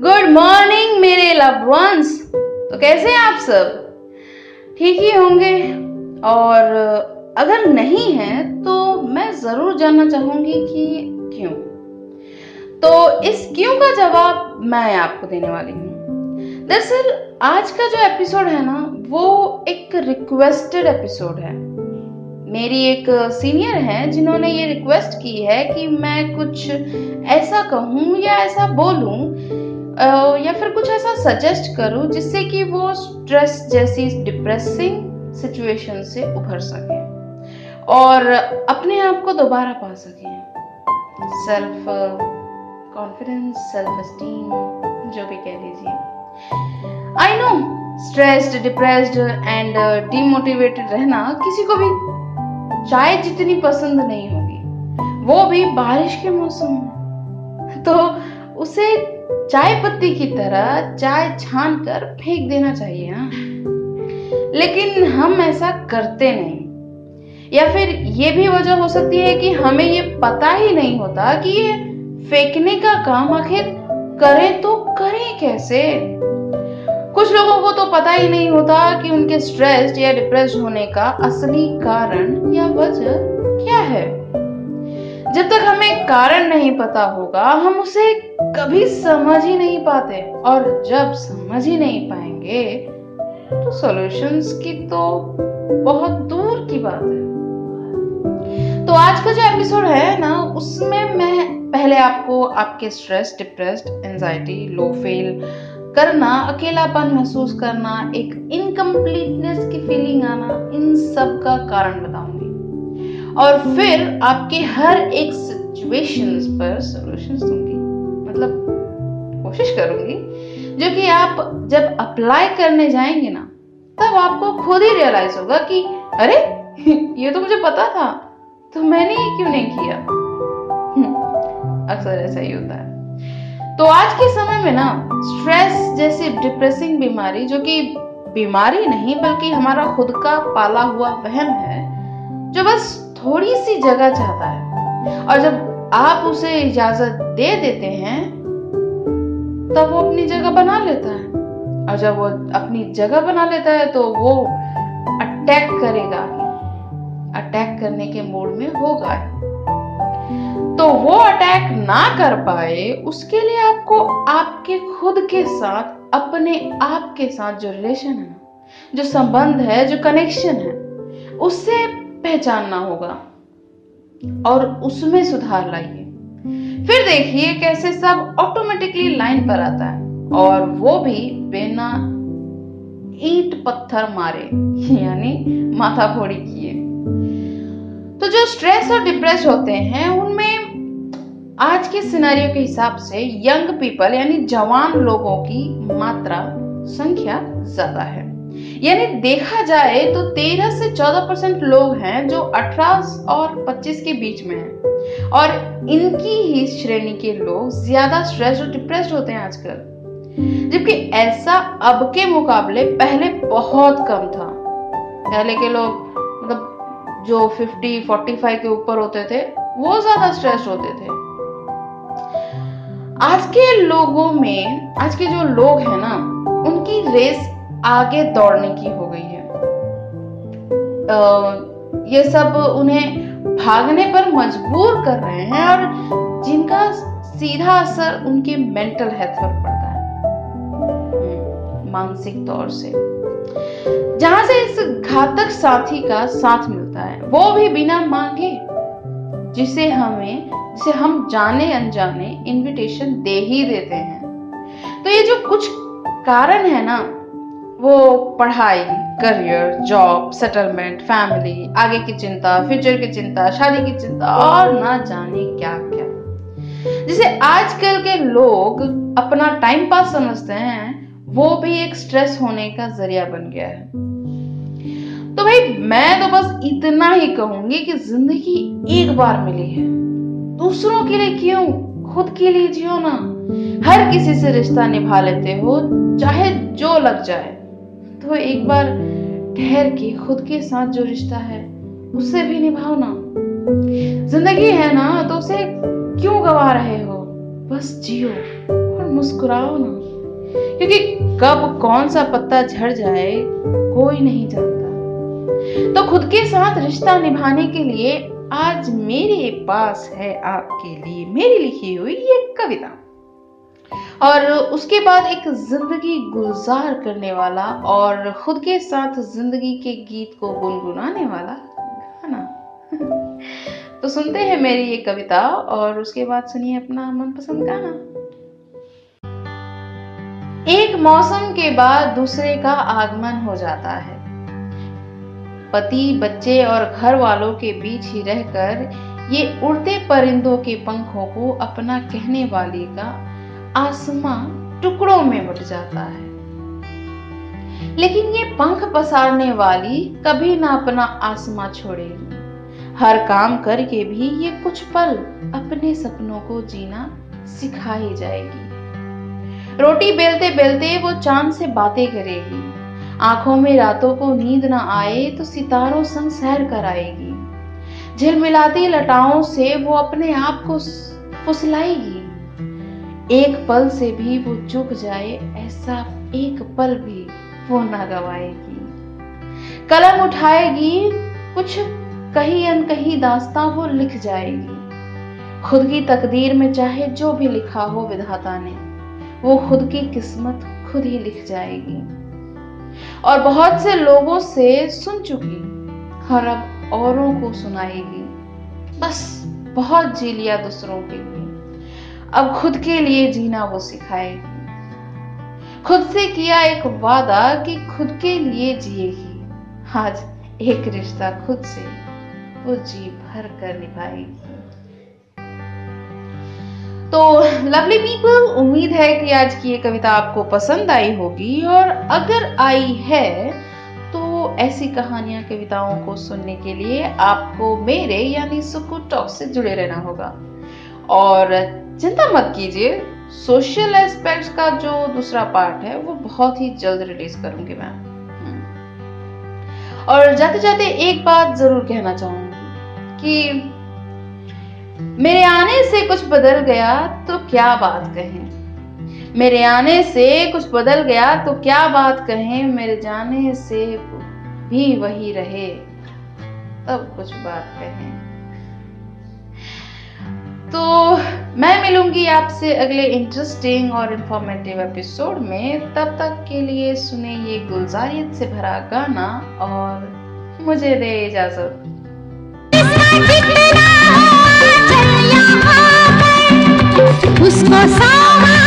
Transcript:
Good morning मेरे love ones तो कैसे हैं आप सब? ठीक ही होंगे? और, अगर नहीं है तो मैं ज़रूर जानना चाहूँगी कि क्यों? तो इस क्यों का जवाब मैं आपको देने वाली हूँ। दरअसल, आज का जो एपिसोड है ना, वो एक रिक्वेस्टेड एपिसोड है। मेरी एक सीनियर है, जिन्होंने ये रिक्वेस्ट की है कि मैं कुछ ऐसा कहूँ या ऐसा बोलूँ या फिर कुछ ऐसा सजेस्ट करूँ जिससे कि वो स्ट्रेस जैसी डिप्रेसिंग सिचुएशन से उभर सके और अपने आप को दोबारा पा सके। सेल्फ कॉन्फिडेंस सेल्फ स्टीम जो भी कह लीजिए। I know stressed depressed and demotivated रहना किसी को भी चाय जितनी पसंद नहीं होगी, वो भी बारिश के मौसम में। तो उसे चाय पत्ती की तरह चाय छान कर फेंक देना चाहिए ना। लेकिन हम ऐसा करते नहीं। या फिर ये भी वजह हो सकती है कि हमें ये पता ही नहीं होता कि ये फेंकने का काम आखिर करें तो करें कैसे? कुछ लोगों को तो पता ही नहीं होता कि उनके स्ट्रेस या डिप्रेस होने का असली कारण या वजह क्या है। जब तक हमें कारण नहीं पता होगा, हम उसे कभी समझ ही नहीं पाते। और जब समझ ही नहीं पाएँगे तो सॉल्यूशंस की तो बहुत दूर की बात है। तो आज का जो एपिसोड है ना, उसमें मैं पहले आपको आपके stress depressed anxiety low feel करना, अकेलापन महसूस करना, एक इनकम्प्लीटनेस की फीलिंग आना, इन सब का कारण बताऊँगी। और फिर आपके हर एक सिचुएशंस पर सॉल्यूशंस दूँगी। मतलब कोशिश करूँगी, जो कि आप जब अप्लाई करने जाएँगे ना, तब आपको खुद ही रियलाइज़ होगा कि, अरे, ये तो मुझे पता था तो मैंने ये क्यों नहीं किया? अक्सर ऐसा ही होता है। तो आज के समय में ना स्ट्रेस जैसी डिप्रेसिंग बीमारी, जो कि बीमारी नहीं, बल्कि हमारा खुद का पाला हुआ वहम है, जो बस थोड़ी सी जगह चाहता है। और जब आप उसे इजाज़त दे देते हैं, तब वो अपनी जगह बना लेता है। और जब वो अपनी जगह बना लेता है तो वो अटैक करेगा अटैक करने के मूड में होगा। तो वो अटैक ना कर पाए, उसके लिए आपको आपके खुद के साथ, अपने आप के साथ जो रिलेशन है जो संबंध है, जो कनेक्शन है, उससे पहचानना होगा। और उसमें सुधार लाइए। फिर देखिए कैसे सब ऑटोमेटिकली लाइन पर आता है। और वो भी बिना ईट पत्थर मारे, यानी माथा फोड़ी किए। तो जो स्ट्रेस और डिप्रेस होते हैं, उनमें आज के सिनेरियो के हिसाब से यंग पीपल यानी जवान लोगों की मात्रा, संख्या ज़्यादा है। यानी देखा जाए तो 13 से 14 परसेंट लोग हैं जो 18 और 25 के बीच में हैं। और इनकी ही श्रेणी के लोग ज़्यादा स्ट्रेस और डिप्रेस्ड होते हैं आजकल। जबकि ऐसा अब के मुकाबले पहले बहुत कम था। पहले के लोग मतलब जो 50 45 के ऊपर होते थे, वो ज़्यादा स्ट्रेस होते थे। आज के लोगों में, आज के जो लोग हैं ना, उनकी रेस आगे दौड़ने की हो गई है। आ, ये सब उन्हें भागने पर मजबूर कर रहे हैं और जिनका सीधा असर उनके मेंटल हेल्थ पर पड़ता है। हम्म, मानसिक तौर से। जहाँ से इस घातक साथी का साथ मिलता है वो भी बिना मांगे जिसे हमें जिसे हम जाने अनजाने इनविटेशन दे ही देते हैं। तो ये जो कुछ कारण है ना वो पढ़ाई करियर जॉब सेटलमेंट फैमिली आगे की चिंता फ्यूचर की चिंता, शादी की चिंता, और ना जाने क्या क्या जिसे आजकल के लोग अपना टाइम पास समझते हैं, वो भी एक स्ट्रेस होने का ज़रिया बन गया है। तो भाई, मैं तो बस इतना ही कहूँगी कि ज़िंदगी एक बार मिली है। दूसरों के लिए क्यों? खुद के लिए जियो ना। हर किसी से रिश्ता निभा लेते हो, चाहे जो लग जाए। तो एक बार ठहर के खुद के साथ जो रिश्ता है, उससे भी निभाओ ना। ज़िंदगी है ना तो उसे क्यों गवा रहे हो? बस जियो और मुस्कुराओ ना। क्योंकि कब कौन सा पत्ता झड़ जाए, कोई नहीं जानता। तो खुद के साथ रिश्ता निभाने के लिए आज मेरे पास है आपके लिए मेरी लिखी हुई ये कविता। और उसके बाद एक ज़िंदगी गुलजार करने वाला और खुद के साथ ज़िंदगी के गीत को गुनगुनाने वाला गाना। तो सुनते हैं मेरी ये कविता और उसके बाद सुनिए अपना मनपसंद गाना। एक मौसम के बाद दूसरे का आगमन हो जाता है। पति, बच्चे और घर वालों के बीच ही रहकर ये उड़ते परिंदों के पंखों को अपना कहने वाले का आसमां टुकड़ों में बट जाता है। लेकिन ये पंख पसारने वाली कभी ना अपना आसमां छोड़ेगी। हर काम करके भी ये कुछ पल अपने सपनों को जीना सिखाई जाएगी। रोटी बेलते बेलते वो चाँद से बातें करेगी। आँखों में रातों को नींद ना आए तो सितारों संग सैर कराएगी। झिलमिलाती लटाओं से वो अपने आप को फुसलाएगी। एक पल से भी वो चुक जाए, ऐसा एक पल भी वो ना गवाएगी। कलम उठाएगी, कुछ कहीं अनकही दास्तां वो लिख जाएगी। खुद की तकदीर में चाहे जो भी लिखा हो विधाता ने, वो खुद की किस्मत खुद ही लिख जाएगी। और बहुत से लोगों से सुन चुकी, और अब औरों को सुनाएगी। बस, बहुत जी लिया दूसरों के अब खुद के लिए जीना वो सिखाएगी खुद से किया एक वादा कि खुद के लिए जिएगी आज एक रिश्ता खुद से वो जी भर कर निभाएगी। तो लवली पीपल उम्मीद है कि आज की ये कविता आपको पसंद आई होगी और अगर आई है तो ऐसी कहानियाँ कविताओं को सुनने के लिए आपको मेरे यानी सुकू टॉक से जुड़े रहना होगा। और चिंता मत कीजिए। सोशल एस्पेक्ट्स का जो दूसरा पार्ट है, वो बहुत ही जल्द रिलीज़ करूँगी मैं। हम्म। और जाते जाते एक बात ज़रूर कहना चाहूँगी कि मेरे आने से कुछ बदल गया तो क्या बात कहें? मेरे आने से कुछ बदल गया तो क्या बात कहें? मेरे जाने से भी वही रहे। तब कुछ बात कहें। तो मैं मिलूँगी आपसे अगले इंटरेस्टिंग और इन्फॉर्मेटिव एपिसोड में। तब तक के लिए सुने ये गुलजारियत से भरा गाना और मुझे दे इजाज़त। उसको सावा